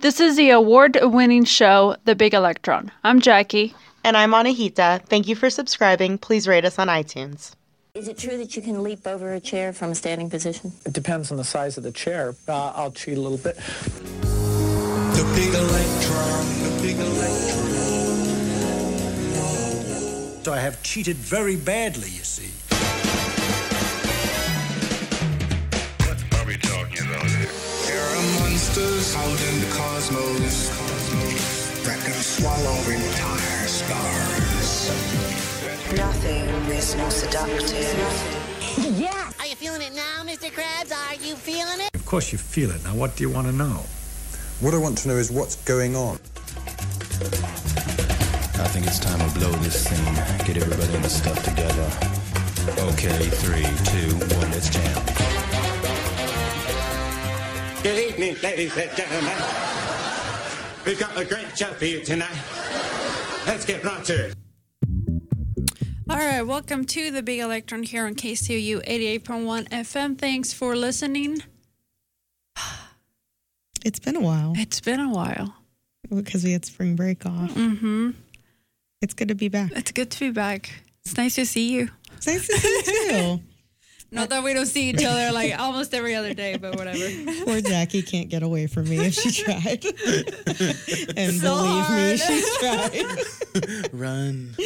This is the award winning show, The Big Electron. I'm Jackie. And I'm Anahita. Thank you for subscribing. Please rate us on iTunes. Is it true that you can leap over a chair from a standing position? It depends on the size of the chair. Uh, I'll cheat a little bit. The big electron, the big electron. So I have cheated very badly, you see. Are monsters out in the cosmos that can swallow entire stars. Nothing is more seductive. Yeah! Are you feeling it now, Mr. Krabs? Are you feeling it? Of course you feel it. Now, what do you want to know? What I want to know is what's going on. I think it's time to blow this scene. Get everybody in the stuff together. Okay, three, two, one, let's jam. Good evening, ladies and gentlemen. We've got a great show for you tonight. Let's get right to it. All right, welcome to The Big Electron here on KCOU 88.1 FM. Thanks for listening. It's been a while It's been a while. because we had spring break off. Mm-hmm. It's good to be back. It's good to be back. It's nice to see you. It's nice to see you too. Not that we don't see each other like almost every other day, but whatever. Poor Jackie can't get away from me if she tried. and So believe me, hard. she's tried. Run.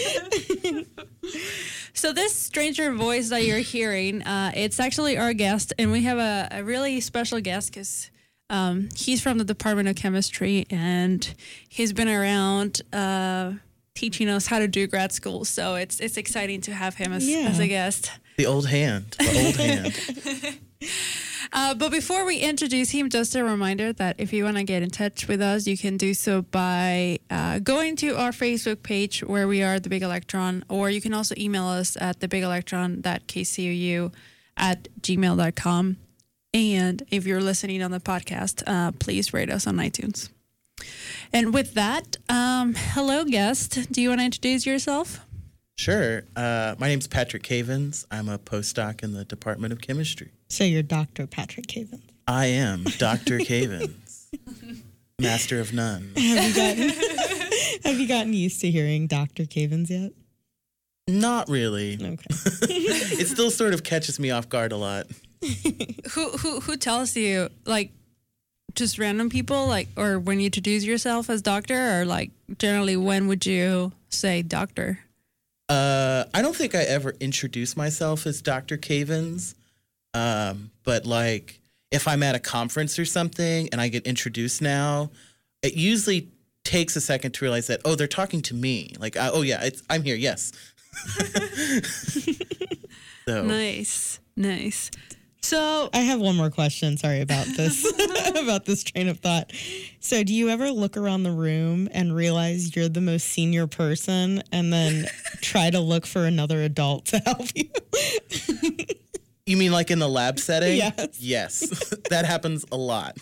So this stranger voice that you're hearing, uh, it's actually our guest, and we have a, a really special guest because um, he's from the Department of Chemistry, and he's been around uh, teaching us how to do grad school. So it's it's exciting to have him as, Yeah. as a guest. The old hand. The old hand. Uh, but before we introduce him, just a reminder that if you want to get in touch with us, you can do so by uh, going to our Facebook page where we are, The Big Electron, or you can also email us at thebigelectron.kcou at gmail.com. And if you're listening on the podcast, uh, please rate us on iTunes. And with that, um, hello, guest. Do you want to introduce yourself? Sure. Uh, my name's Patrick Cavins. I'm a postdoc in the Department of Chemistry. So you're Dr. Patrick Cavin. I am Dr. Cavins, master of none. Have you gotten Have you gotten used to hearing Dr. Cavins yet? Not really. Okay. It still sort of catches me off guard a lot. Who who who tells you like just random people like or when you introduce yourself as doctor or like generally when would you say doctor? Uh, I don't think I ever introduce myself as Dr. Cavins. Um, but like if I'm at a conference or something and I get introduced now, it usually takes a second to realize that oh they're talking to me. Like uh, oh yeah, it's, I'm here. Yes. so Nice. Nice. So I have one more question. Sorry about this about this train of thought. So, do you ever look around the room and realize you're the most senior person, and then try to look for another adult to help you? You mean like in the lab setting? Yes. Yes. that happens a lot.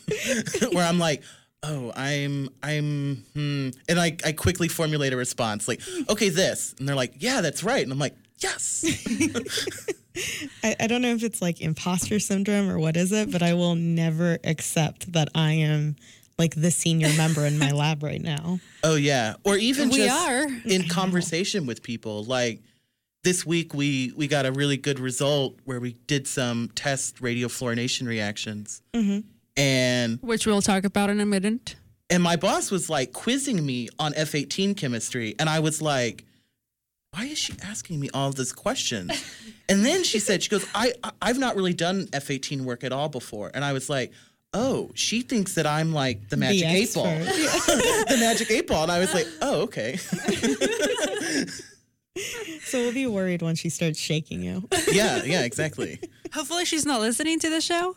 Where I'm like, oh, I'm, I'm, hmm. And I, I quickly formulate a response like, okay, this. And they're like, yeah, that's right. And I'm like, yes. I, I don't know if it's like imposter syndrome or what is it, but I will never accept that I am like the senior member in my lab right now. oh, yeah. Or even We just are. in conversation with people. Like this week, we, we got a really good result where we did some test radiofluorination reactions. Mm-hmm. And which we'll talk about in a minute. And my boss was like quizzing me on F18 chemistry. And I was like, why is she asking me all of these questions? and then she said, she goes, I, I, I've not really done F18 work at all before. And I was like, oh, she thinks that I'm like the magic eight ball. expert. the magic eight ball. And I was like, oh, okay. So we'll be worried when she starts shaking you. yeah, yeah, exactly. Hopefully she's not listening to the show.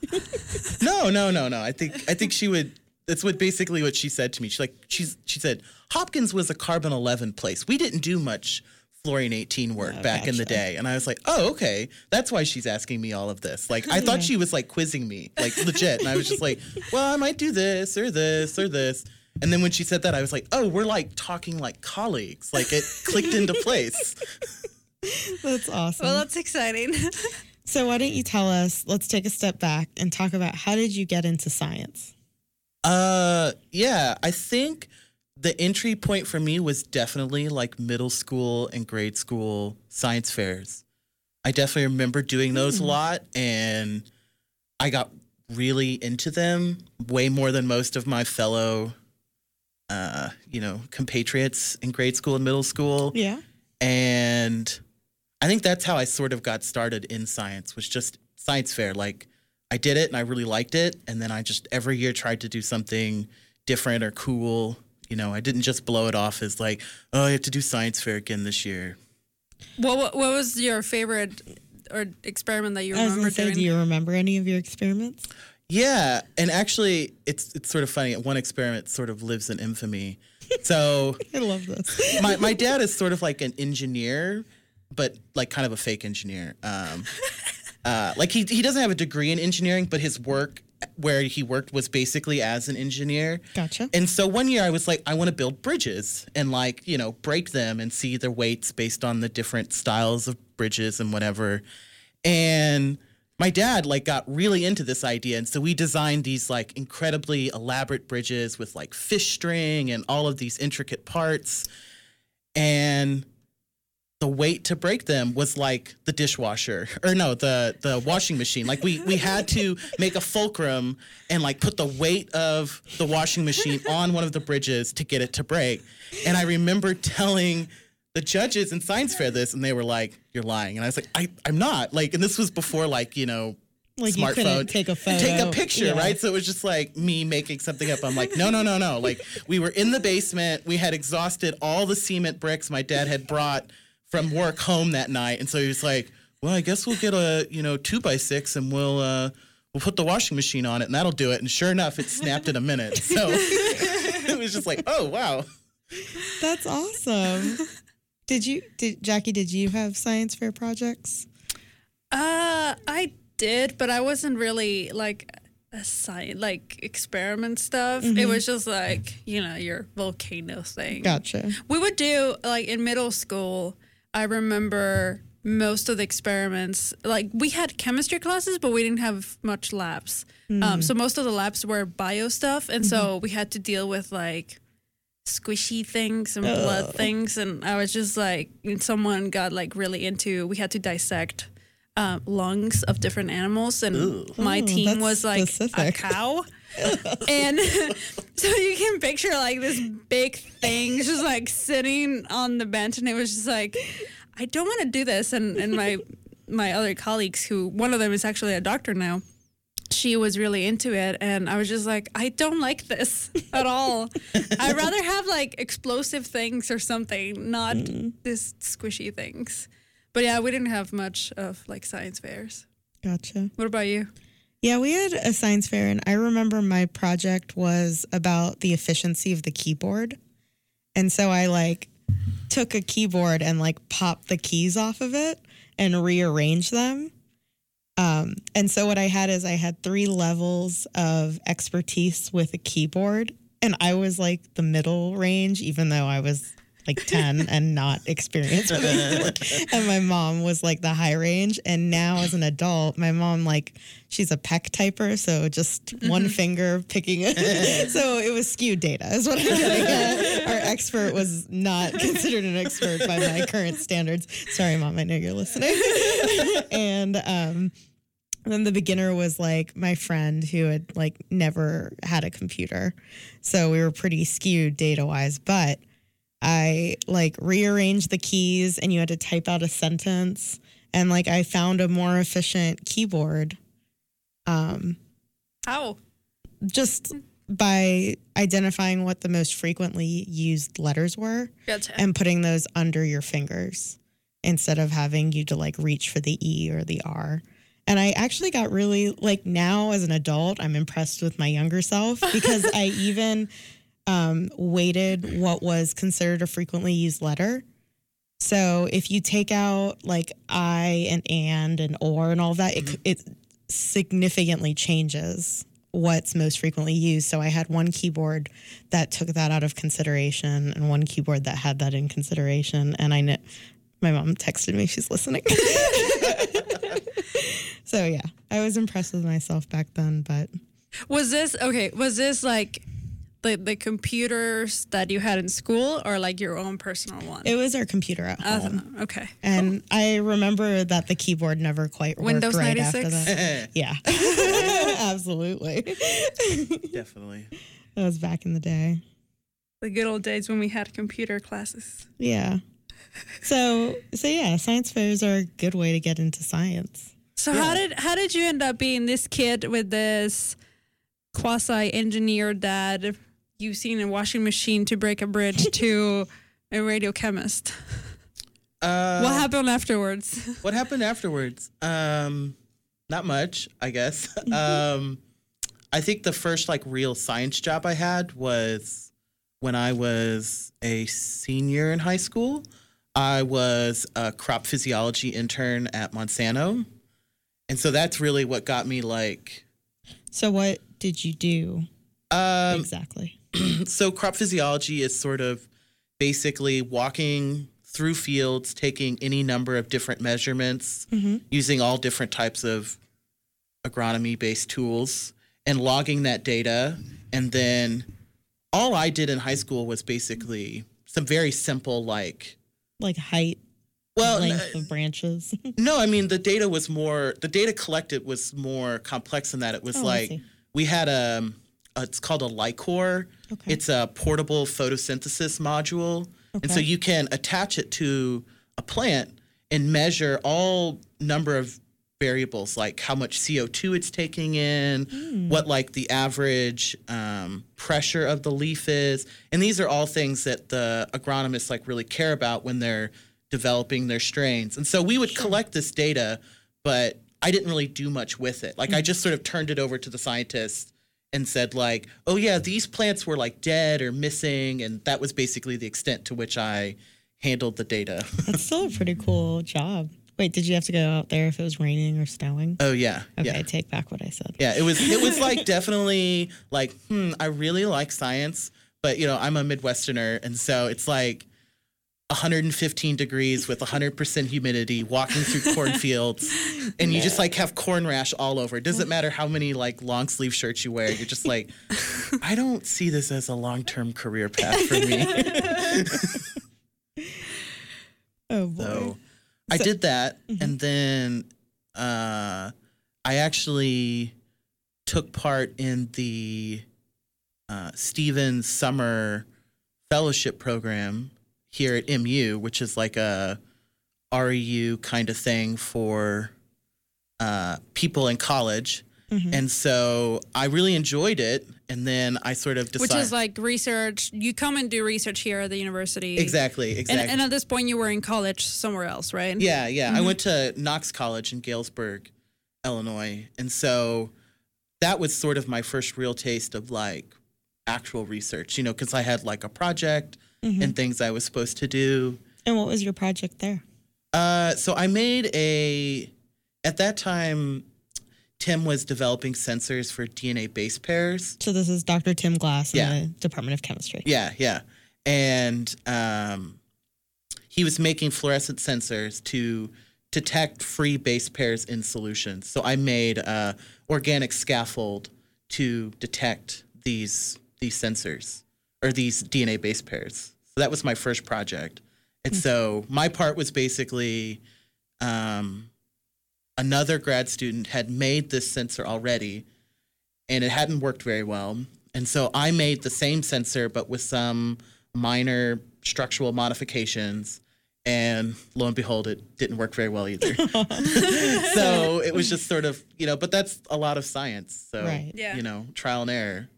No, no, no, no. I think I think she would. That's what basically what she said to me. She's like, she's she said Hopkins was a carbon eleven place. We didn't do much fluorine eighteen work Oh, back in the day, and I was like, oh, okay. That's why she's asking me all of this. Like, I thought she was like quizzing me, like legit, and I was just like, well, I might do this or this or this. And then when she said that, I was like, oh, we're like talking like colleagues. Like it clicked into place. That's awesome. Well, that's exciting. so why don't you tell us? Let's take a step back and talk about how did you get into science? Uh, yeah, I think the entry point for me was definitely like middle school and grade school science fairs. I definitely remember doing those a lot, and I got really into them way more than most of my fellow, uh, you know, compatriots in grade school and middle school. Yeah. And I think that's how I sort of got started in science was just science fair. Like I did it and I really liked it. And then I just every year tried to do something different or cool. You know, I didn't just blow it off as like, oh, I have to do science fair again this year. What, what what was your favorite or experiment that you I remember gonna say, doing? do you remember any of your experiments? Yeah, and actually, it's it's sort of funny. One experiment sort of lives in infamy. So I love this. my my dad is sort of like an engineer, but like kind of a fake engineer. Um, uh, like he he doesn't have a degree in engineering, but his work where he worked was basically as an engineer. Gotcha. And so one year I was like, I want to build bridges and like, you know, break them and see their weights based on the different styles of bridges and whatever. And my dad like got really into this idea and so we designed these like incredibly elaborate bridges with like fish string and all of these intricate parts. And the weight to break them was like the dishwasher or no the the washing machine. Like we we had to make a fulcrum and like put the weight of the washing machine on one of the bridges to get it to break. And i remember telling the judges in science fair this and they were like you're lying. And i was like I, i'm not. Like and this was before like you know Like you couldn't take a photo. take a picture Yeah. right? So it was just like me making something up. I'm like no no no no. Like we were in the basement. We had exhausted all the cement bricks my dad had brought from work home that night and so he was like well i guess we'll get a you know two by six and we'll uh we'll put the washing machine on it and that'll do it and sure enough it snapped in a minute so it was just like oh wow That's awesome. Did you did Jackie, did you have science fair projects? Uh, I did, but I wasn't really like a science like experiment stuff. It Mhm. was just like you know your volcano thing. Gotcha. We would do like in middle school. I remember most of the experiments. Like we had chemistry classes, but we didn't have much labs. Um, Mm. so most of the labs were bio stuff, and Mm-hmm. so we had to deal with like squishy things and blood things. And I was just like, someone got like really into. We had to dissect. Uh, lungs of different animals, and my Oh, team was like a cow, and so you can picture like this big thing just like sitting on the bench and it was just like i don't want to do this. And and my my other colleagues who one of them is actually a doctor now she was really into it and i was just like i don't like this at all. I'd rather have like explosive things or something not mm-hmm. this squishy things. But yeah we didn't have much of like science fairs. Gotcha. what about you Yeah, we had a science fair, and I remember my project was about the efficiency of the keyboard. And so I like took a keyboard and like popped the keys off of it and rearranged them. Um, and so what I had is I had three levels of expertise with a keyboard, and I was like the middle range, even though I was like 10 and not experienced with it. and my mom was like the high range. And now as an adult, my mom like she's a peck typer, so just one finger picking it. so it was skewed data, is what I'm getting at. Our expert was not considered an expert by my current standards. Sorry, mom, I know you're listening. and um then the beginner was like my friend who had like never had a computer. So we were pretty skewed data wise, but I like rearranged the keys and you had to type out a sentence and like I found a more efficient keyboard um how just by identifying what the most frequently used letters were Gotcha. and putting those under your fingers instead of having you to like reach for the E or the R. And I actually got really like now as an adult, I'm impressed with my younger self because I even um, weighted what was considered a frequently used letter. So if you take out like I and and and or and all that, it, it significantly changes what's most frequently used. So I had one keyboard that took that out of consideration and one keyboard that had that in consideration. And I know my mom texted me, she's listening. so yeah, I was impressed with myself back then, but Was this okay? Was this like the the computers that you had in school, or like your own personal one? It was our computer at Uh, home. okay. And I remember that the keyboard never quite worked Windows right 96? after that. Yeah. Absolutely. Definitely. That was back in the day. The good old days when we had computer classes. Yeah. So so yeah, science fairs are a good way to get into science. So how did how did you end up being this kid with this quasi engineer dad using a washing machine to break a bridge to a radio chemist? Uh, what happened afterwards? What happened afterwards? Um, not much, I guess. um, I think the first like real science job I had was when I was a senior in high school. I was a crop physiology intern at Monsanto. And so that's really what got me like So what did you do um, exactly? so crop physiology is sort of basically walking through fields, taking any number of different measurements, Mhm. using all different types of agronomy based tools and logging that data. And then all I did in high school was basically some very simple like Like height, well length of branches. no, I mean the data was more the data collected was more complex than that. It was Oh, like we had a, it's called a LI-COR. Okay. It's a portable photosynthesis module. And so you can attach it to a plant and measure all number of variables like how much CO2 it's taking in, Hmm. what like the average um, pressure of the leaf is. And these are all things that the agronomists like really care about when they're developing their strains. And so we would collect this data, but I didn't really do much with it. Like I just sort of turned it over to the scientists and said like, "Oh yeah, these plants were like dead or missing," and that was basically the extent to which I handled the data. That's still a pretty cool job. Wait, did you have to go out there if it was raining or snowing? oh yeah, Okay, yeah. take back what I said. Yeah, it was it was like definitely like, hmm, I really like science, but you know, I'm a Midwesterner and so it's like 115 degrees with 100% humidity walking through cornfields and you just like have corn rash all over. It doesn't matter how many like long sleeve shirts you wear. You're just like I don't see this as a long-term career path for me. Oh boy. So I did that, and then uh, I actually took part in the uh, Stevens Summer Fellowship Program here at MU, which is like a REU kind of thing for uh, people in college. And so I really enjoyed it, and then I sort of decided. Which is like research. You come and do research here at the university. exactly, exactly. and at this point, you were in college somewhere else, right? Yeah, yeah. I went to Knox College in Galesburg, Illinois. And so that was sort of my first real taste of like actual research, you know, because I had like a project and things I was supposed to do. And what was your project there? Uh, so I made a, at that time, Tim was developing sensors for DNA base pairs. So this is Dr. Tim Glass in Yeah. the Department of Chemistry. Yeah, yeah. And um, he was making fluorescent sensors to detect free base pairs in solutions. So I made a organic scaffold to detect these these sensors or these DNA base pairs. So that was my first project. And so my part was basically um, another grad student had made this sensor already and it hadn't worked very well. And so I made the same sensor, but with some minor structural modifications. And lo and behold, it didn't work very well either. so it was just sort of, you know, but that's a lot of science. So, Right. Yeah. you know, trial and error.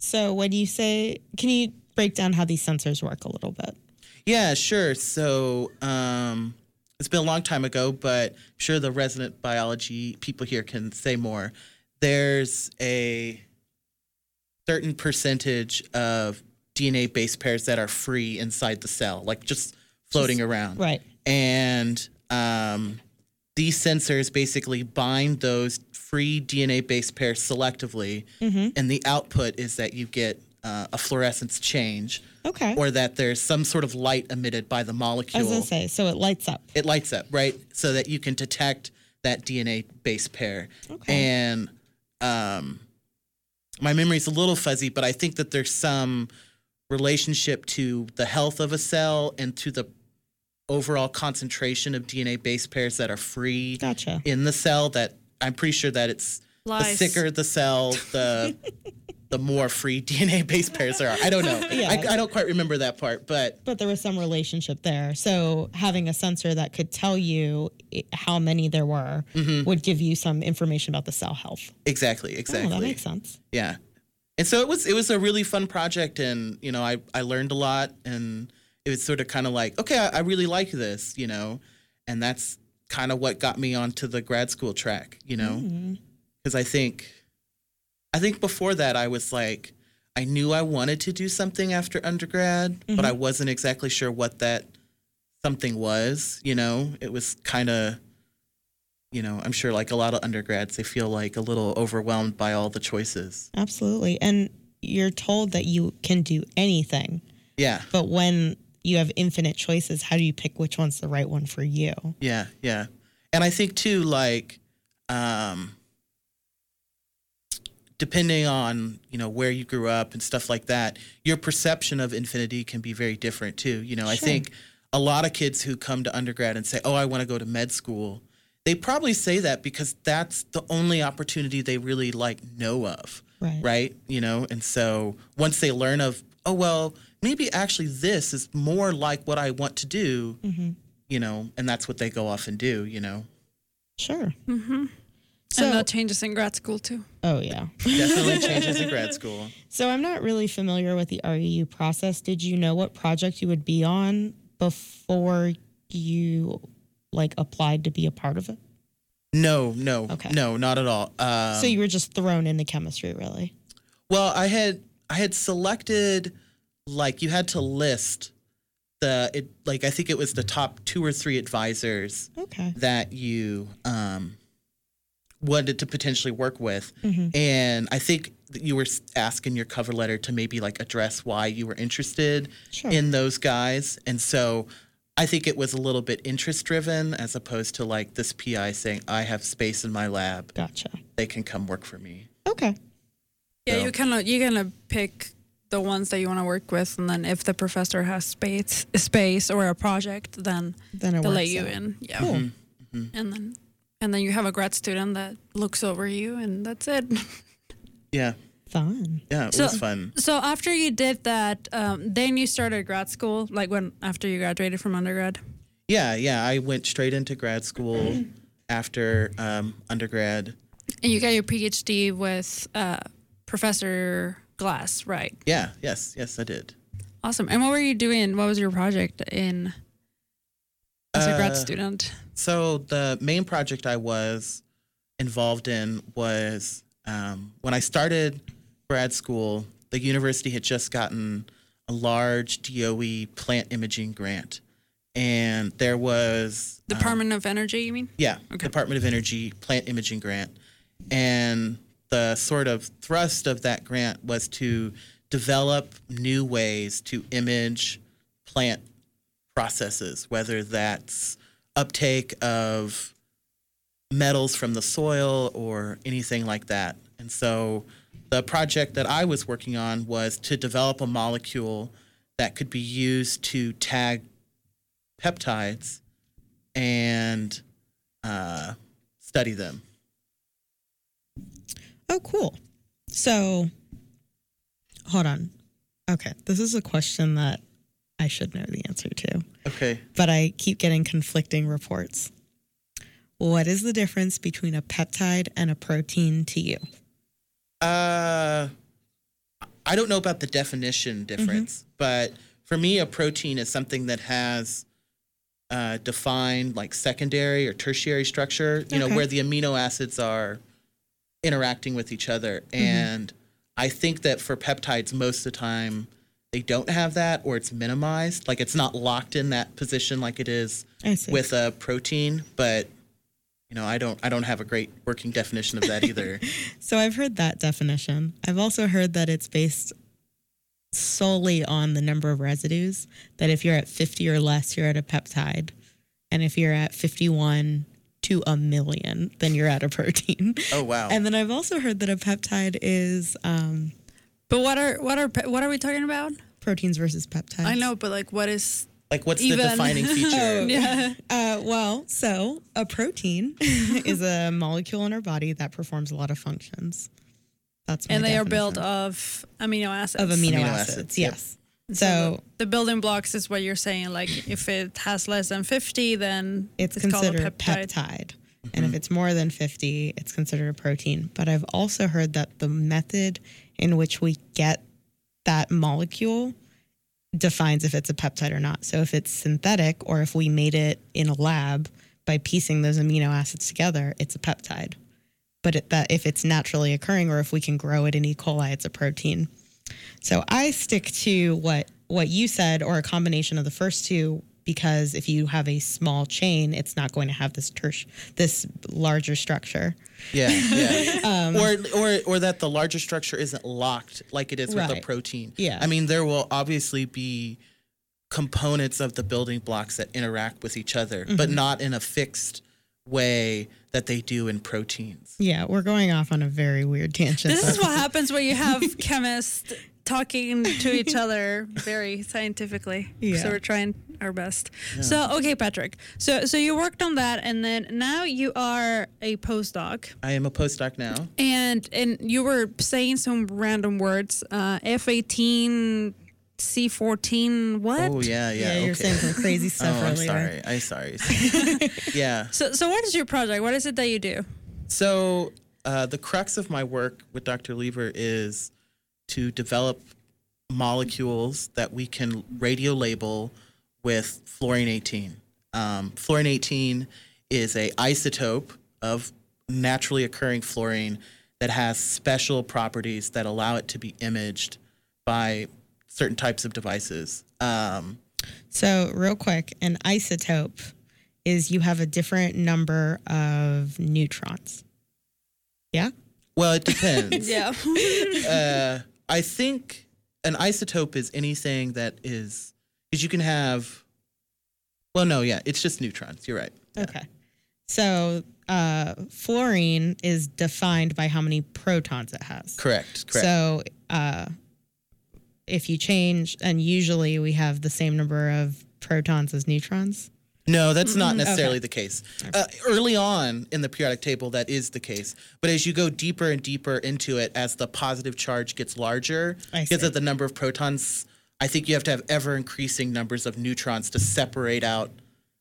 So when you say, can you break down how these sensors work a little bit? Yeah, sure. So um, it's been a long time ago, but I'm sure the resident biology people here can say more. There's a certain percentage of DNA base pairs that are free inside the cell, like just floating around. Right. And um, these sensors basically bind those free DNA base pairs selectively, and the output is that you get uh, a fluorescence change Okay. or that there's some sort of light emitted by the I molecule. was going to say, so it lights up. It lights up, right? So that you can detect that DNA base pair. Okay. And um, my memory's a little fuzzy, but I think that there's some relationship to the health of a cell and to the overall concentration of DNA base pairs that are free Gotcha. in the cell that I'm pretty sure that it's the Lies. sicker the cell, the the more free DNA base pairs there are. I don't know. Yeah. I, I don't quite remember that part, but But there was some relationship there. So having a sensor that could tell you how many there were Mhm. would give you some information about the cell health. exactly, exactly. Oh, that makes sense. Yeah. And so it was it was a really fun project and you know I I learned a lot and it was sort of kind of like okay I, I really like this you know and that's kind of what got me onto the grad school track you know because I think I think before that I was like I knew I wanted to do something after undergrad but I Mhm. wasn't exactly sure what that something was you know it was kind of you know I'm sure like a lot of undergrads they feel like a little overwhelmed by all the choices Absolutely. And you're told that you can do anything. yeah But when you have infinite choices, how do you pick which one's the right one for you? Yeah, yeah. And I think too, like, um, depending on, you know, where you grew up and stuff like that, your perception of infinity can be very different too. You know, I think a lot of kids who come to undergrad and say, Oh, I want to go to med school, they probably say that because that's the only opportunity they really like know of. Right. Right. You know, and so once they learn of, oh well, maybe actually this is more like what I want to do, Mm-hmm. you know, and that's what they go off and do, you know. Sure. Mm-hmm. So- and that changes in grad school too. Oh, yeah. Definitely changes in grad school. So I'm not really familiar with the REU process. Did you know what project you would be on before you like applied to be a part of it? No, no, Okay. no, not at all. Um, so you were just thrown into chemistry, really? well, I had I had selected like you had to list the it like I think it was the top two or three advisors Okay. that you um wanted to potentially work with, Mhm. and I think that you were asking your cover letter to maybe like address why you were interested Sure. in those guys, and so. I think it was a little bit interest driven as opposed to like this PI saying, I have space in my lab. Gotcha. They can come work for me. Okay. Yeah, So- you kind of you're gonna pick the ones that you want to work with, and then if the professor has space space or a project, then Then it they'll let you out. in. Yeah, Cool. Mhm. and then and then you have a grad student that looks over you, and that's it. Yeah. Fun. Yeah, it So- was fun. So after you did that, um, then you started grad school, like when after you graduated from undergrad. Yeah, yeah. I went straight into grad school after um, undergrad. And you got your PhD with uh, Professor Glass, right? Yeah, yes, yes, I did. Awesome. And what were you doing? What was your project in as a grad Uh, student? So the main project I was involved in was um, when I started grad school, the university had just gotten a large DOE plant imaging grant. And there was um, Department of Energy, you mean? Yeah, Department of Energy plant imaging grant. And the sort of thrust of that grant was to develop new ways to image plant processes, whether that's uptake of metals from the soil or anything like that. And so the project that I was working on was to develop a molecule that could be used to tag peptides and uh, study them. Oh, cool. So, hold on. Okay, this is a question that I should know the answer to, Okay. but I keep getting conflicting reports. What is the difference between a peptide and a protein to you? Uh, I don't know about the definition difference, but for me, a protein is something that has uh, defined like secondary or tertiary structure. You know, where the amino acids are interacting with each other, and I think that for peptides, most of the time they don't have that, or it's minimized. Like it's not locked in that position like it is with a protein, but. You know, I don't. I don't have a great working definition of that either. So I've heard that definition. I've also heard that it's based solely on the number of residues. That if you're at 50 or less, you're at a peptide. And if you're at 51 to a million, then you're at a protein. Oh wow. And then I've also heard that a peptide is um, But what are what are what are we talking about? proteins versus peptides. I know, but like, what is like what's even- the defining feature? oh, yeah. Uh, well, so a protein is a molecule in our body that performs a lot of functions. That's my and they are built of amino acids. of amino, Amino acids. acids, yep. Yes. So the building blocks is what you're saying. Like, if it has less than 50, then it's, called a considered peptide. And if it's more than 50, it's considered a protein. But I've also heard that the method in which we get that molecule defines if it's a peptide or not. So if it's synthetic or if we made it in a lab by piecing those amino acids together, it's a peptide. But it, that if it's naturally occurring or if we can grow it in E. coli, it's a protein. So I stick to what what you said or a combination of the first two because if you have a small chain, it's not going to have this tertiary this larger structure. Yeah, yeah. Um, or or or that the larger structure isn't locked like it is with a protein. Yeah. I mean, there will obviously be components of the building blocks that interact with each other, but Mhm. not in a fixed way that they do in proteins. Yeah, we're going off on a very weird tangent. This is what happens when you have chemists talking to each other very scientifically. Yeah. So we're trying our best. Yeah. So okay, Patrick. So so you worked on that, and then now you are a postdoc, I am a postdoc now. and and you were saying some random words. Uh, F eighteen. C fourteen. What? Oh yeah, yeah. Yeah, you're okay. saying some crazy stuff oh, I'm earlier. sorry. I'm sorry. yeah. So so what is your project? What is it that you do? So uh, the crux of my work with Dr. Lever is to develop molecules that we can radio label with fluorine 18. Um, fluorine 18 is a isotope of naturally occurring fluorine that has special properties that allow it to be imaged by certain types of devices. Um, So, real quick, an isotope is you have a different number of neutrons. Yeah? well, it depends. Yeah. uh, I think an isotope is anything that is because you can have. Well, no, yeah, it's just neutrons. You're right. Okay. So, uh, fluorine is defined by how many protons it has. Correct. Correct. So, uh, if you change, and usually we have the same number of protons as neutrons. No, that's not Mm, necessarily okay. the case. Uh, early on in the periodic table, that is the case. But as you go deeper and deeper into it, as the positive charge gets larger, because of the number of protons, I think you have to have ever increasing numbers of neutrons to separate out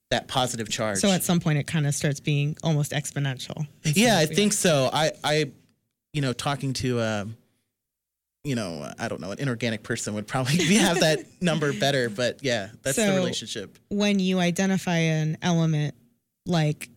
that positive charge. So, at some point, it kind of starts being almost exponential. yeah i think so i i you know talking to um you know i don't know an inorganic person would probably have that number better but yeah that's the relationship when you identify an element like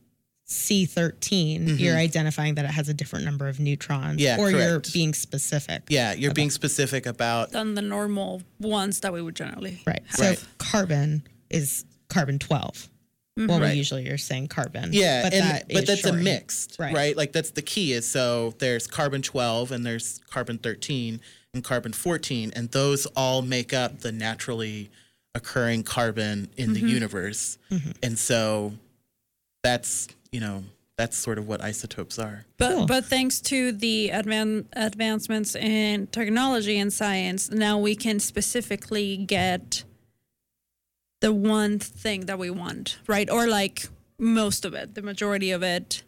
C13, you're identifying that it has a different number of neutrons. Mm-hmm. Yeah, Or you're being specific. yeah you're being specific about Than the normal ones that we would generally. Right. So Right. carbon is carbon 12. Mhm. Well, Right. we usually are saying carbon. yeah but and that but is that's a mixed Right. right. like that's the key is so there's carbon 12 and there's carbon 13 and carbon 14 and those all make up the naturally occurring carbon in the Mhm. universe and so that's you know that's sort of what isotopes are But Cool. but thanks to the advan- advancements in technology and science, now we can specifically get the one thing that we want, right? Or like most of it, the majority of it.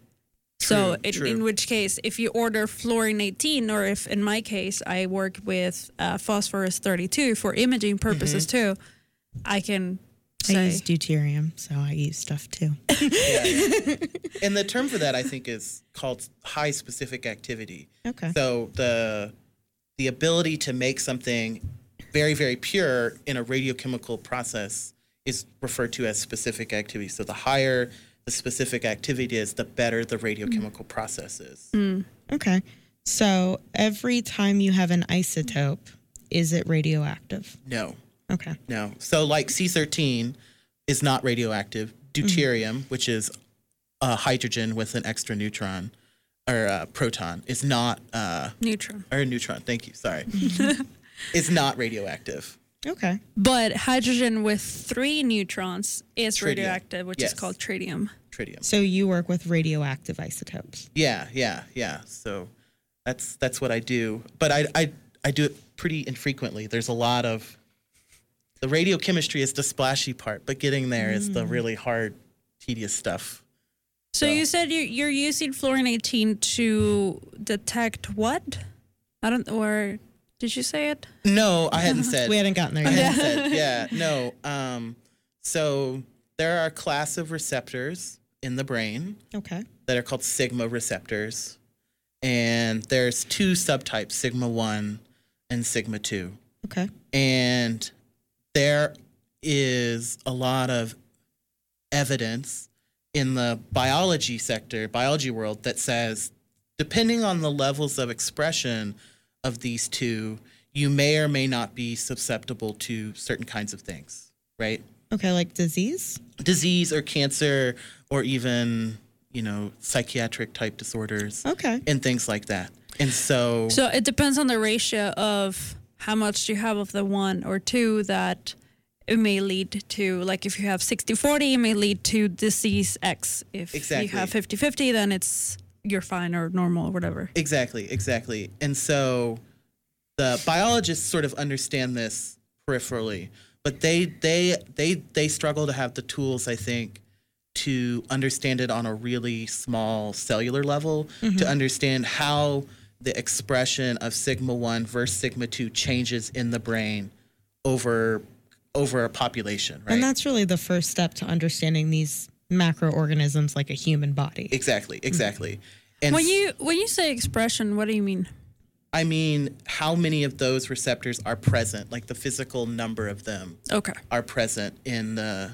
So True, in, true. in which case, if you order fluorine 18, or if in my case I work with uh, phosphorus 32 for imaging purposes too, I can I say use deuterium, so I use stuff too. and the term for that I think is called high specific activity. Okay. So the the ability to make something very very pure in a radiochemical process is referred to as specific activity. So the higher the specific activity is, the better the radiochemical process is. Okay. So every time you have an isotope, is it radioactive? No, Okay. no. So like C13 is not radioactive. Deuterium, which is uh, hydrogen with an extra neutron or uh, proton, is not. Uh, neutron. or a neutron. Thank you. Sorry, it's not radioactive. Okay. But hydrogen with three neutrons is Tritium. radioactive, which Yes. is called tritium. tritium. So you work with radioactive isotopes. Yeah, yeah, yeah. So that's that's what I do. But I I I do it pretty infrequently. There's a lot of the radiochemistry is the splashy part, but getting there is the Mm. really hard, tedious stuff. So you said you're, you're using fluorine 18 to detect what? I don't, or did you say it? No, I hadn't said. We hadn't gotten there I hadn't said. Yeah, no. Um, so there are a class of receptors in the brain Okay. that are called sigma receptors, and there's two subtypes: sigma one and sigma two. Okay. and there is a lot of evidence in the biology sector, biology world, that says depending on the levels of expression of these two, you may or may not be susceptible to certain kinds of things, right? Okay, like disease? Disease or cancer or even, you know, psychiatric type disorders. Okay. And things like that. And so, So it depends on the ratio of how much you have of the one or two that it may lead to, like if you have 60 40, it may lead to disease X. If Exactly. you have 50 50, then it's you're fine or normal or whatever. Exactly, exactly. And so the biologists sort of understand this peripherally, but they they they they struggle to have the tools, I think, to understand it on a really small cellular level, to mm-hmm. understand how the expression of sigma 1 versus sigma 2 changes in the brain over over a population, right? And that's really the first step to understanding these macroorganisms like a human body. exactly, mm-hmm. exactly. And when you when you say expression, what do you mean? I mean, how many of those receptors are present, like the physical number of them Okay. are present in the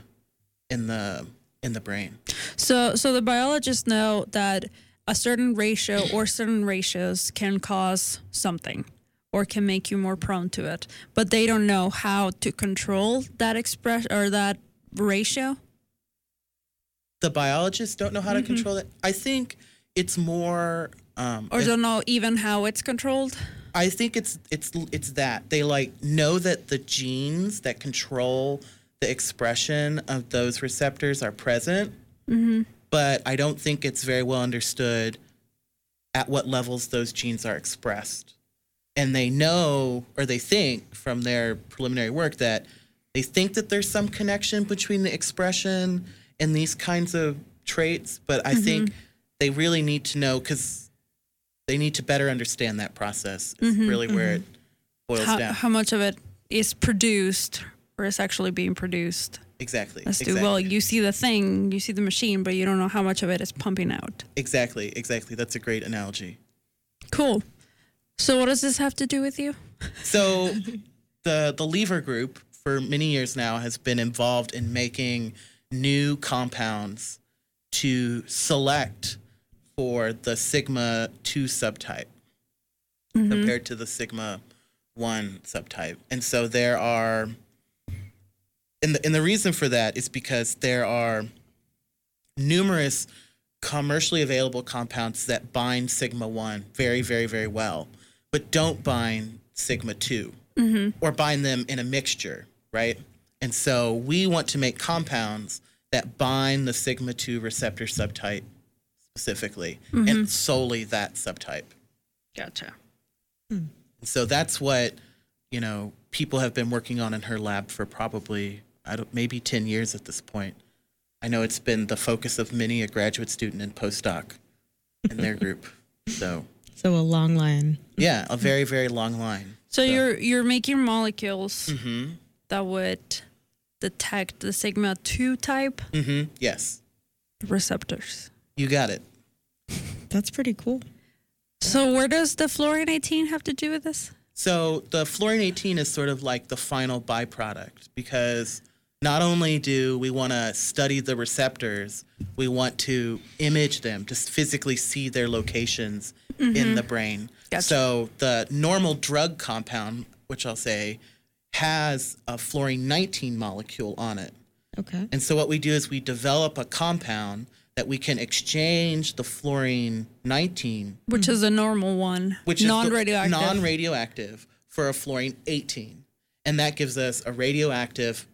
in the in the brain. So so the biologists know that a certain ratio or certain ratios can cause something or can make you more prone to it, but they don't know how to control that express or that ratio. The biologists don't know how to mm-hmm. control it. I think it's more um Or don't know even how it's controlled. I think it's it's it's that they like know that the genes that control the expression of those receptors are present, Mm-hmm. but I don't think it's very well understood at what levels those genes are expressed. And they know or they think from their preliminary work that they think that there's some connection between the expression and these kinds of traits, but I think they really need to know because they need to better understand that process. Is Mhm, really where it boils How, down. how much of it is produced or is actually being produced? exactly. Let's exactly. do well. You see the thing, you see the machine, but you don't know how much of it is pumping out. exactly. Exactly. That's a great analogy. Cool. So what does this have to do with you? So the the Lever Group for many years now has been involved in making new compounds to select for the sigma 2 subtype mm-hmm. compared to the sigma 1 subtype. And so there are and the, and the reason for that is because there are numerous commercially available compounds that bind sigma 1 very very very well but don't bind sigma 2 mm-hmm. or bind them in a mixture right? And so we want to make compounds that bind the sigma 2 receptor subtype specifically and solely that subtype Gotcha. so that's what you know people have been working on in her lab for probably I don't maybe 10 years at this point. I know it's been the focus of many a graduate student and postdoc in their group. So, So a long line. yeah, a very very long line. So you're you're making molecules Mhm. that would detect the sigma two type Mhm. Yes. receptors. You got it. That's pretty cool. So where does the fluorine 18 have to do with this? So the fluorine 18 is sort of like the final byproduct because not only do we want to study the receptors, we want to image them, just physically see their locations in mm-hmm. the brain. Gotcha. So the normal drug compound, which I'll say, has a fluorine 19 molecule on it. Okay. And so what we do is we develop a compound that we can exchange the fluorine 19 Which is a normal one, which non-radioactive. non-radioactive for a fluorine 18 and that gives us a radioactive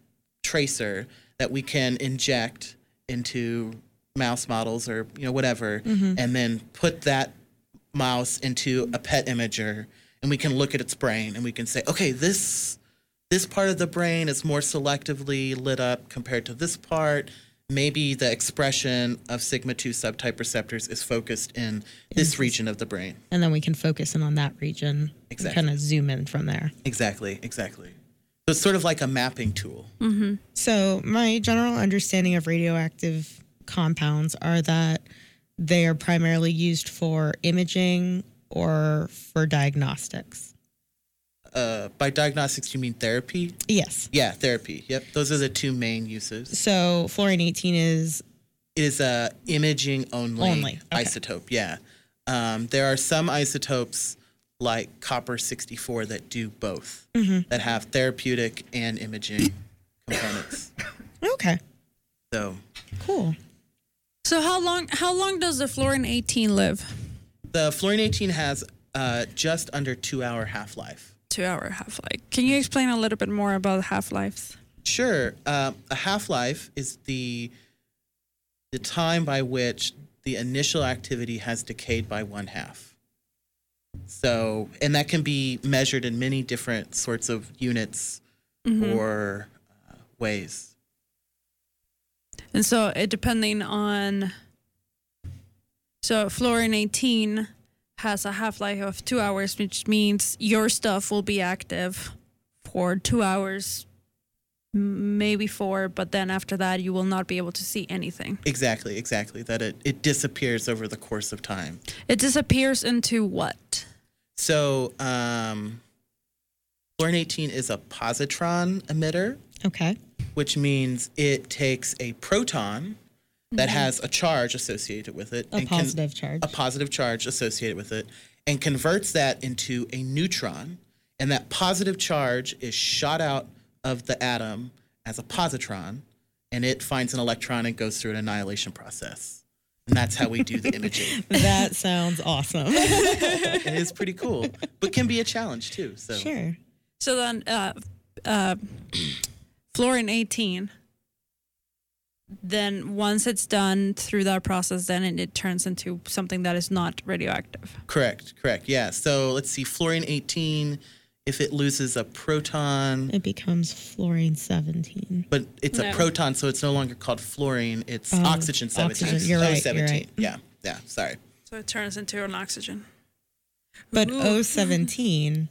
tracer that we can inject into mouse models or you know whatever, Mhm. and then put that mouse into a PET imager, and we can look at its brain and we can say, okay, this this part of the brain is more selectively lit up compared to this part. Maybe the expression of sigma 2 subtype receptors is focused in this region of the brain. And then we can focus in on that region. Exactly. Kind of zoom in from there. Exactly, exactly. So it's sort of like a mapping tool. Mm-hmm. So, my general understanding of radioactive compounds are that they are primarily used for imaging or for diagnostics. Uh, by diagnostics, you mean therapy? Yes. Yeah, therapy. Yep, those are the two main uses. So, fluorine 18 is It is a imaging only, Only, okay. isotope. Yeah, um, there are some isotopes like copper 64 that do both, Mhm. that have therapeutic and imaging components. okay. So Cool. So how long how long does the fluorine 18 live? the fluorine 18 has uh, just under two hour half life. Two hour half life. Can you explain a little bit more about half lives? Sure. Um, a half life is the the time by which the initial activity has decayed by one half. So, and that can be measured in many different sorts of units Mhm. or uh, ways. And so it depending on so fluorine 18 has a half-life of 2 hours which means your stuff will be active for 2 hours maybe 4 but then after that you will not be able to see anything. Exactly, exactly. That it, it disappears over the course of time. It disappears into what? So, um, fluorine 18 is a positron emitter. Okay. which means it takes a proton that Mhm. has a charge associated with it, A can- positive charge. a positive charge associated with it, and converts that into a neutron, and that positive charge is shot out of the atom as a positron, and it finds an electron and goes through an annihilation process, and that's how we do the imaging. That sounds awesome. it is pretty cool, but can be a challenge too. So Sure. So then uh uh fluorine 18 then once it's done through that process then it, it turns into something that is not radioactive. Correct, correct. Yeah. So let's see, fluorine 18, if it loses a proton, It becomes fluorine 17. but it's No. a proton, so it's no longer called fluorine, it's Oh, oxygen 17. oxygen. You're Oh, right, you're right. Yeah, yeah, sorry. So it turns into an oxygen. But Ooh. O17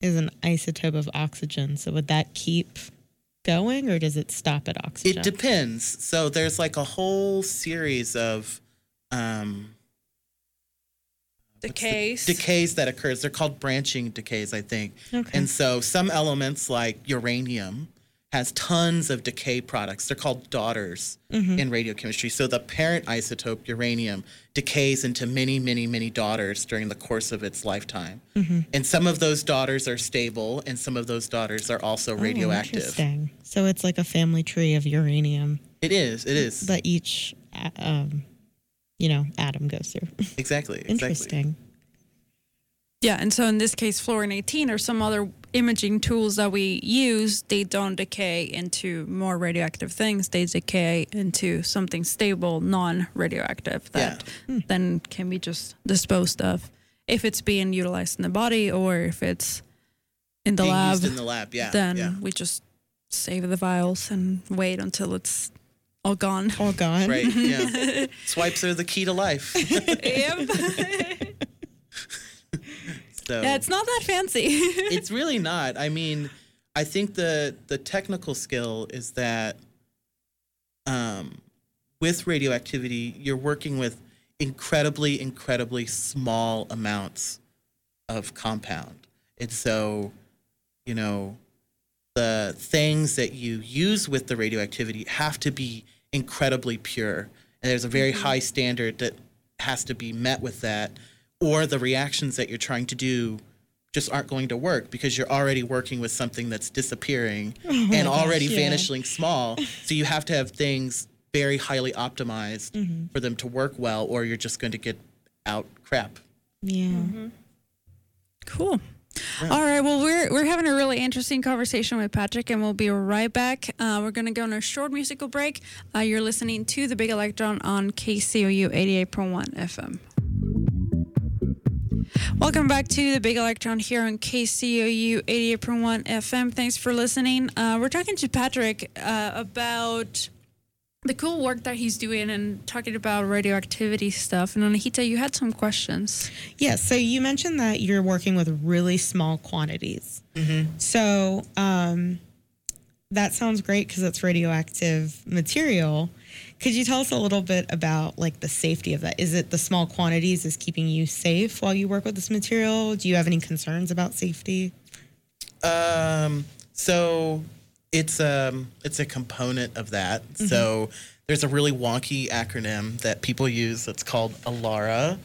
is an isotope of oxygen. So would that keep going or does it stop at oxygen? It depends. So there's like a whole series of um, Decays. decays that occurs. They're called branching decays, I think. Okay. And so some elements like uranium has tons of decay products. They're called daughters Mhm. in radiochemistry. So the parent isotope uranium decays into many, many, many daughters during the course of its lifetime. Mhm. And some of those daughters are stable and some of those daughters are also Oh, radioactive. interesting. So it's like a family tree of uranium It is. It is. But each, um, you know, atom goes through. Exactly. Exactly. Interesting. Yeah, and so in this case, fluorine 18 or some other imaging tools that we use, they don't decay into more radioactive things. They decay into something stable, non-radioactive that hmm. then can be just disposed of if it's being utilized in the body or if it's in the Being lab. used in the lab, yeah, Then yeah. we just save the vials and wait until it's all gone. All gone. Right. Yeah. Swipes are the key to life. yep. So Yeah, it's not that fancy. it's really not. I mean, I think the the technical skill is that um, with radioactivity, you're working with incredibly, incredibly small amounts of compound, and so you know the things that you use with the radioactivity have to be incredibly pure, and there's a very high standard that has to be met with that, or the reactions that you're trying to do just aren't going to work because you're already working with something that's disappearing Oh and gosh, already yeah. vanishing small. So you have to have things very highly optimized Mhm. for them to work well, or you're just going to get out crap. Yeah. Cool. All right. Well, we're we're having a really interesting conversation with Patrick, and we'll be right back. Uh, we're gonna go on a short musical break. Uh, you're listening to the Big Electron on KCOU 88.1 FM. Welcome back to the Big Electron here on KCOU 88.1 FM. Thanks for listening. Uh, we're talking to Patrick uh, about the cool work that he's doing and talking about radioactivity stuff. And Anahita, you had some questions. Yeah, so you mentioned that you're working with really small quantities. So um, that sounds great because it's radioactive material. Could you tell us a little bit about like the safety of that? Is it the small quantities is keeping you safe while you work with this material? Do you have any concerns about safety? Um, so it's um it's a component of that. So there's a really wonky acronym that people use that's called ALARA,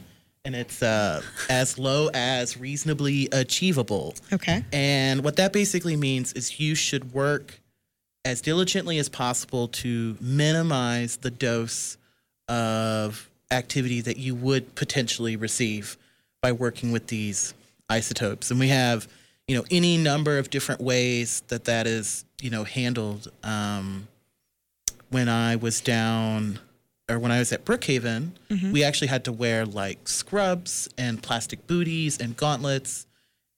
and it's uh, as low as reasonably achievable. Okay. And what that basically means is you should work as diligently as possible to minimize the dose of activity that you would potentially receive by working with these isotopes. And we have, you know, any number of different ways that that is, you know, handled. Um, when I was down, or when I was at Brookhaven, we actually had to wear like scrubs and plastic booties and gauntlets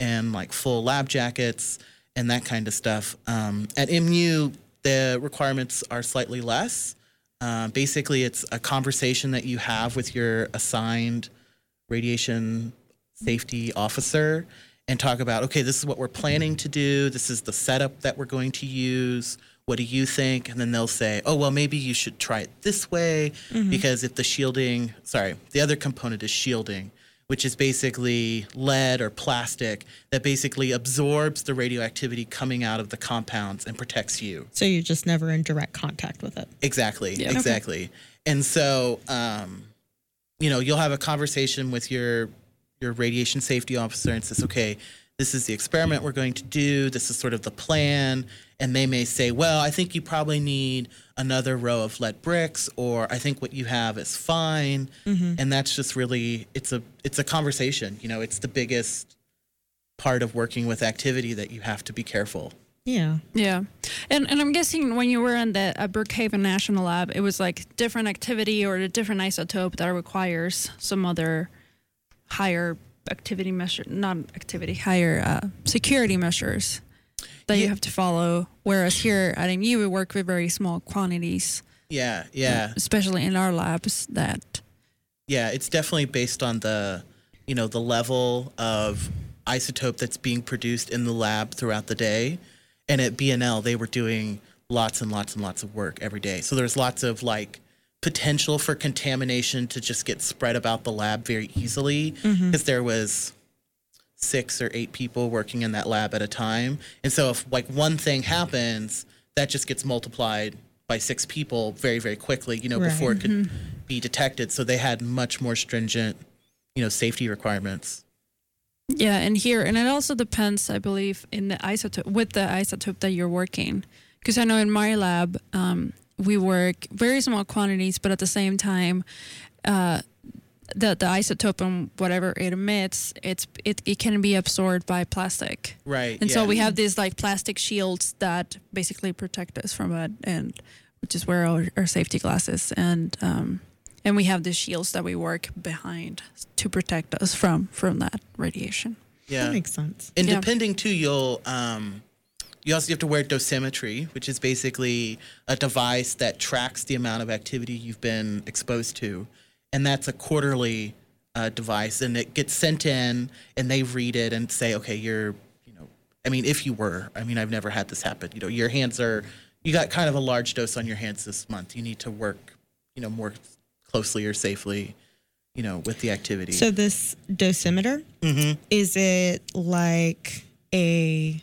and like full lab jackets and that kind of stuff. Um, at MU, the requirements are slightly less. Uh, basically, it's a conversation that you have with your assigned radiation safety officer and talk about okay, this is what we're planning to do, this is the setup that we're going to use. What do you think? And then they'll say, oh, well, maybe you should try it this way because if the shielding, sorry, the other component is shielding, which is basically lead or plastic that basically absorbs the radioactivity coming out of the compounds and protects you. So you're just never in direct contact with it. Exactly. Exactly. And so, um, you know, you'll have a conversation with your your radiation safety officer and says, okay, this is the experiment we're going to do. This is sort of the plan. And they may say, well, I think you probably need another row of lead bricks, or I think what you have is fine. And that's just really it's a it's a conversation. You know, it's the biggest part of working with activity that you have to be careful. Yeah. Yeah, and and I'm guessing when you were in the uh, Brookhaven National Lab, it was like different activity or a different isotope that requires some other higher activity measure, not activity, higher uh, security measures that you have to follow. Whereas here at MU, we work with very small quantities, Yeah, yeah. especially in our labs. That Yeah, it's definitely based on the, you know, the level of isotope that's being produced in the lab throughout the day. And at BNL, they were doing lots and lots and lots of work every day. So there's lots of like potential for contamination to just get spread about the lab very easily because there was six or eight people working in that lab at a time. And so if like one thing happens, that just gets multiplied by six people very, very quickly, you know, before it could be detected. So they had much more stringent, you know, safety requirements. yeah, and here and it also depends, I believe, in the isotope with the isotope that you're working. Because I know in my lab, um, we work very small quantities, but at the same time, uh, the the isotope and whatever it emits, it's it, it can be absorbed by plastic. Right. And so we have these like plastic shields that basically protect us from it, and which is where our, our safety glasses and um, and we have the shields that we work behind to protect us from from that radiation. Yeah. That makes sense. And Yeah. depending too, you'll um, you also have to wear dosimetry, which is basically a device that tracks the amount of activity you've been exposed to, and that's a quarterly uh, device, and it gets sent in, and they read it and say, okay, you're, you know, I mean, if you were, I mean, I've never had this happen. You know, your hands are, you got kind of a large dose on your hands this month. You need to work, you know, more closely or safely, you know, with the activity. So this dosimeter, Mhm. is it like a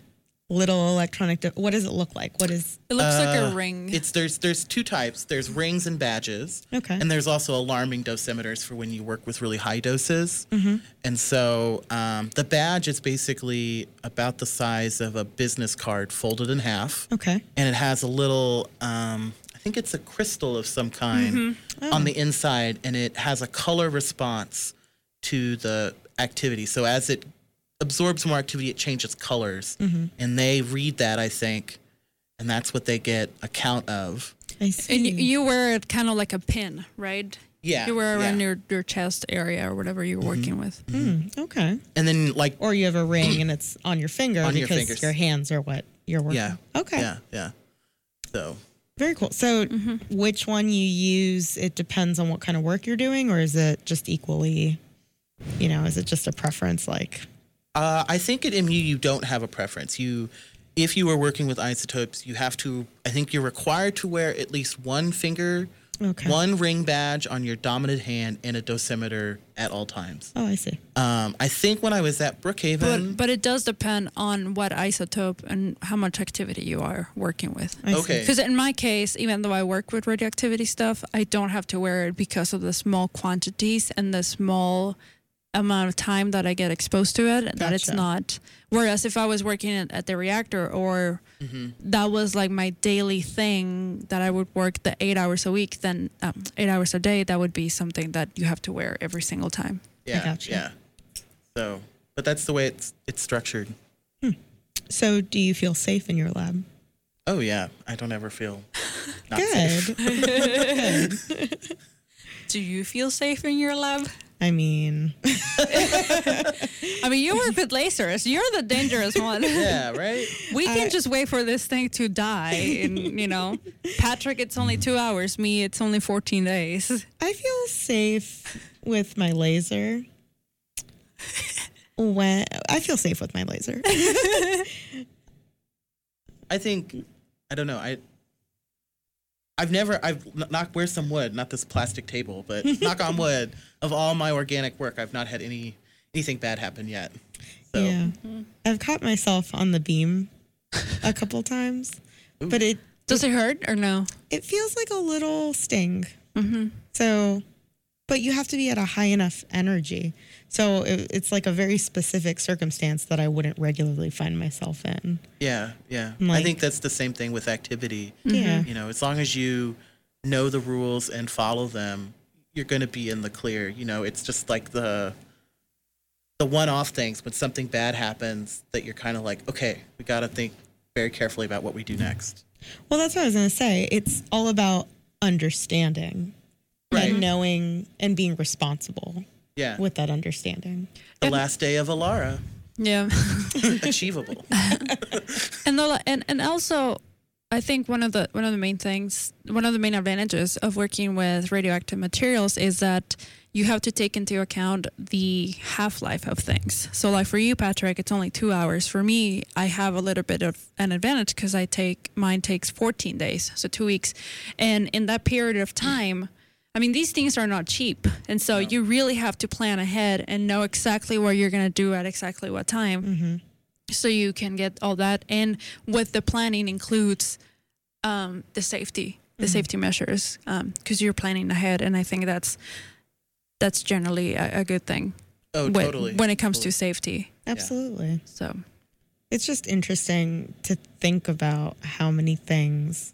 little electronic? Do- what does it look like? What is? It looks like Uh, a ring. It's there's there's two types. There's rings and badges. Okay. And there's also alarming dosimeters for when you work with really high doses. mm-hmm. And so um, the badge is basically about the size of a business card folded in half, Okay. and it has a little. Um, I think it's a crystal of some kind Mhm. on Oh. the inside, and it has a color response to the activity. So as it absorbs more activity, it changes colors, Mhm. and they read that I think, and that's what they get a count of. I see. And you, you wear it kind of like a pin, right? Yeah, You wear it around yeah. your, your chest area or whatever you're working with. Mm, okay. And then like Or you have a ring and it's on your finger On because fingers. your hands are what you're working. yeah, Okay. yeah, yeah. So Very cool. So, which one you use, it depends on what kind of work you're doing, or is it just equally, you know, is it just a preference? Like, Uh, I think at MU you don't have a preference. You, if you are working with isotopes, you have to. I think you're required to wear at least one finger, Okay. one ring badge on your dominant hand, and a dosimeter at all times. oh, I see. Um, I think when I was at Brookhaven, But but it does depend on what isotope and how much activity you are working with. I. Okay. Because in my case, even though I work with radioactivity stuff, I don't have to wear it because of the small quantities and the small amount of time that I get exposed to it. That it's not. Whereas if I was working at, at the reactor or that was like my daily thing that I would work the eight hours a week, then um, eight hours a day, that would be something that you have to wear every single time. yeah, gotcha. yeah. So, but that's the way it's it's structured. So, do you feel safe in your lab? Oh yeah, I don't ever feel not safe. Good. Do you feel safe in your lab? I mean, I mean, you work with lasers. You're the dangerous one. Yeah, right. We can I- just wait for this thing to die. And, you know, Patrick, it's only two hours. Me, it's only 14 days. I feel safe with my laser. When I feel safe with my laser. I think I don't know. I I've never I've n- knock where's some wood, not this plastic table, but knock on wood. Of all my organic work, I've not had any anything bad happen yet. So Yeah. I've caught myself on the beam a couple times, but it Does it hurt or no? it feels like a little sting. Mm-hmm. So, but you have to be at a high enough energy. So it, it's like a very specific circumstance that I wouldn't regularly find myself in. yeah, yeah. I think that's the same thing with activity. Yeah. You know, as long as you know the rules and follow them, you're going to be in the clear. You know, it's just like the the one-off things when something bad happens that you're kind of like, okay, we got to think very carefully about what we do next. Well, that's what I was going to say. It's all about understanding Right. and knowing and being responsible Yeah. with that understanding. the last day of Alara, Yeah. achievable. and, the, and, and also, I think one of the one of the main things, one of the main advantages of working with radioactive materials is that you have to take into account the half life of things. So, like for you, Patrick, it's only two hours. For me, I have a little bit of an advantage because I take mine takes 14 days, so two weeks, and in that period of time. I mean, these things are not cheap. And so you really have to plan ahead and know exactly what you're going to do at exactly what time mm-hmm. so you can get all that and with the planning includes um, the safety the mm-hmm. safety measures um, because you're planning ahead and i think that's that's generally a, a good thing Oh, when, totally. when it comes Totally. to safety Absolutely. so It's just interesting to think about how many things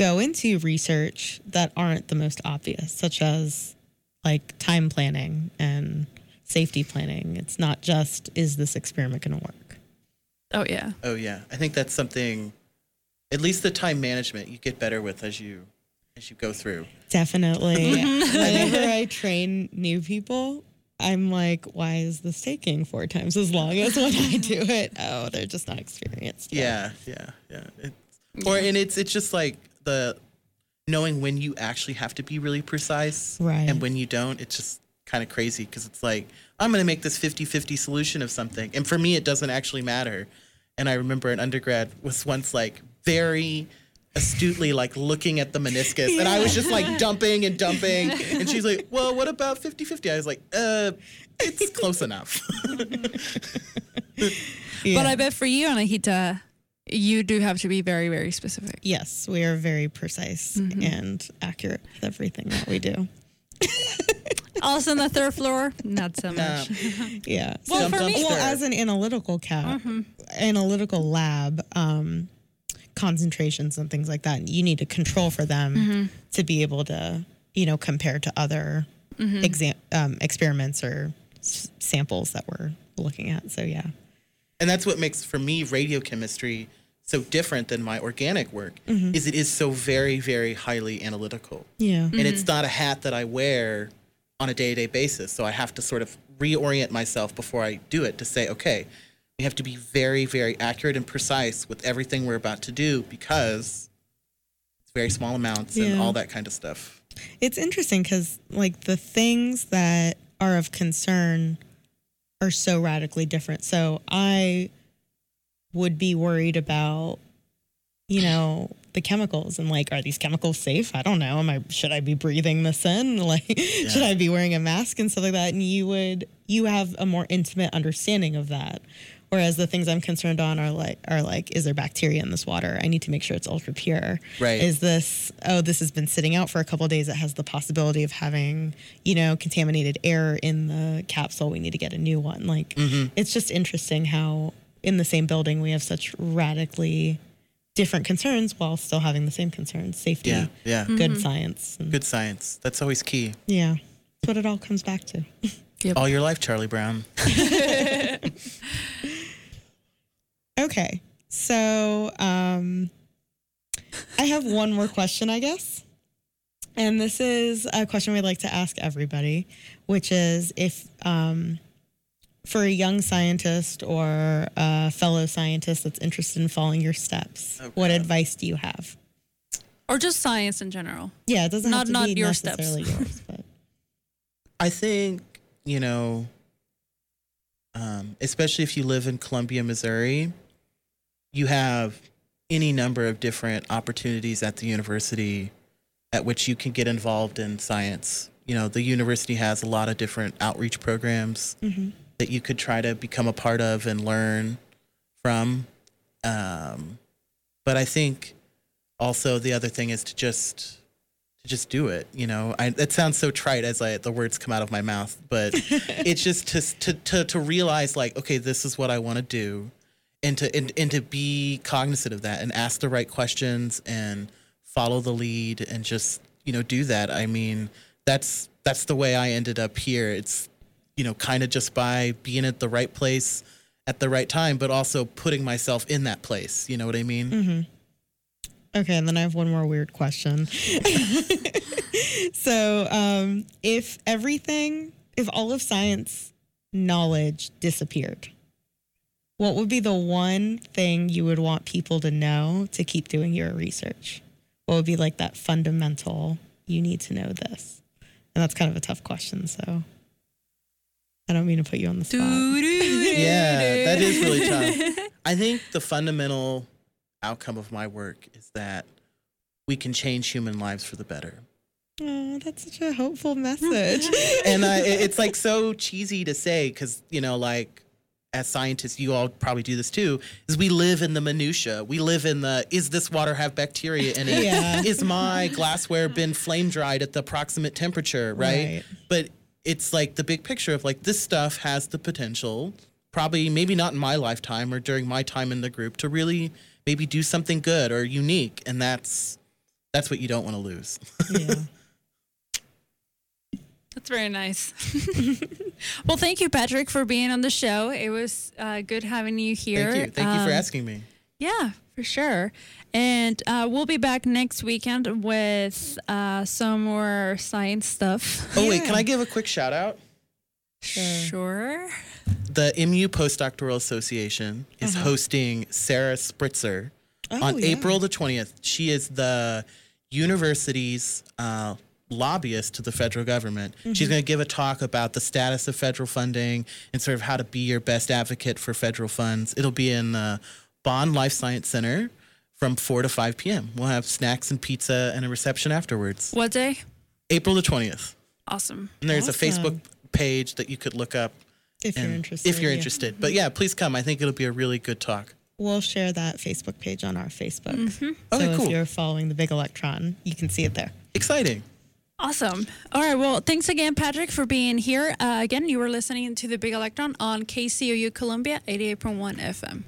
go into research that aren't the most obvious, such as like time planning and safety planning. It's not just, is this experiment going to work? oh yeah Oh yeah, I think that's something. At least the time management you get better with as you as you go through. Definitely. Whenever I train new people, I'm like, why is this taking four times as long as when I do it? Oh, they're just not experienced. yet. Yeah, yeah, yeah. It's, or and it's it's just like the knowing when you actually have to be really precise, Right. And when you don't, it's just kind of crazy because it's like I'm going to make this 50-50 solution of something, and for me, it doesn't actually matter. And I remember an undergrad was once like very astutely like looking at the meniscus and I was just like dumping and dumping. And she's like well what about 50-50 I was like uh it's close enough. But i bet for you anahita you do have to be very very specific Yes, we are very precise and accurate with everything that we do. also on the third floor not so much Yeah. Well, Dump for me- well, as an analytical cap, analytical lab, um, concentrations and things like that, you need to control for them to be able to, you know, compare to other exam um, experiments or s- samples that we're looking at. So yeah. and that's what makes for me radiochemistry so different than my organic work Mhm. is it is so very very highly analytical Yeah. and it's not a hat that i wear on a day-to-day basis so i have to sort of reorient myself before i do it to say okay we have to be very very accurate and precise with everything we're about to do because it's very small amounts and all that kind of stuff It's interesting because, like, the things that are of concern are so radically different. So I would be worried about, you know, the chemicals and like, are these chemicals safe? I don't know. Am I should I be breathing this in? Like, should I be wearing a mask and stuff like that? And you would you have a more intimate understanding of that. Whereas the things I'm concerned on are like are like, is there bacteria in this water? I need to make sure it's ultra pure. Right. Is this oh this has been sitting out for a couple of days? It has the possibility of having you know contaminated air in the capsule. We need to get a new one. Like Mhm. it's just interesting how in the same building we have such radically different concerns while still having the same concerns: safety, yeah yeah good Mhm. science. And, good science that's always key yeah, that's what it all comes back to. all your life charlie brown Okay. So um, I have one more question, I guess. And this is a question we'd like to ask everybody, which is if um, for a young scientist or a fellow scientist that's interested in following your steps, what advice do you have? Or just science in general. Yeah, it doesn't Not- have to not be your steps. yours, but I think, you know, um, especially if you live in Columbia, Missouri, you have any number of different opportunities at the university at which you can get involved in science. You know, the university has a lot of different outreach programs Mhm. That you could try to become a part of and learn from. Um, but I think also the other thing is to just to just do it. You know, I, that sounds so trite as I the words come out of my mouth, but it's just to, to to to realize like, okay, this is what I want to do, and to and, and to be cognizant of that and ask the right questions and follow the lead and just you know do that. I mean, that's that's the way I ended up here. It's you know kind of just by being at the right place at the right time, but also putting myself in that place. You know what I mean? Mhm. Okay, and then I have one more weird question. so, um, if everything, if all of science knowledge disappeared, what would be the one thing you would want people to know to keep doing your research? What would be like that fundamental, you need to know this? And that's kind of a tough question. So, I don't mean to put you on the spot. yeah, that is really tough. I think the fundamental outcome of my work is that we can change human lives for the better. Oh, that's such a hopeful message. and I, it- it's like so cheesy to say because you know, like as scientists, you all probably do this too. Is we live in the minutia. We live in the is this water have bacteria in it? Yeah. Is my glassware been flame dried at the approximate temperature? Right? Right. But it's like the big picture of like this stuff has the potential, probably maybe not in my lifetime or during my time in the group, to really maybe do something good or unique, and that's that's what you don't want to lose. yeah. That's very nice. well, thank you, Patrick, for being on the show. It was uh, good having you here. Thank you. Thank you for Um, asking me. Yeah, for sure. And uh, we'll be back next weekend with uh, some more science stuff. Oh wait, can I give a quick shout out? Sure. The MU Postdoctoral Association is hosting Sarah Spritzer Oh, on yeah. April the 20th. She is the university's uh, lobbyist to the federal government. She's going to give a talk about the status of federal funding and sort of how to be your best advocate for federal funds. It'll be in the Bond Life Science Center from 4 to 5 p.m. We'll have snacks and pizza and a reception afterwards. What day? April the 20th. Awesome. And there's Awesome. a Facebook page that you could look up If you're interested. If you're yeah. interested. But yeah, please come. I think it'll be a really good talk. We'll share that Facebook page on our Facebook. So Okay, if cool. you're following the Big Electron, you can see it there. Exciting. Awesome. All right. Well, thanks again, Patrick, for being here. Uh, again, you were listening to the Big Electron on KCOU Columbia 88.1 FM.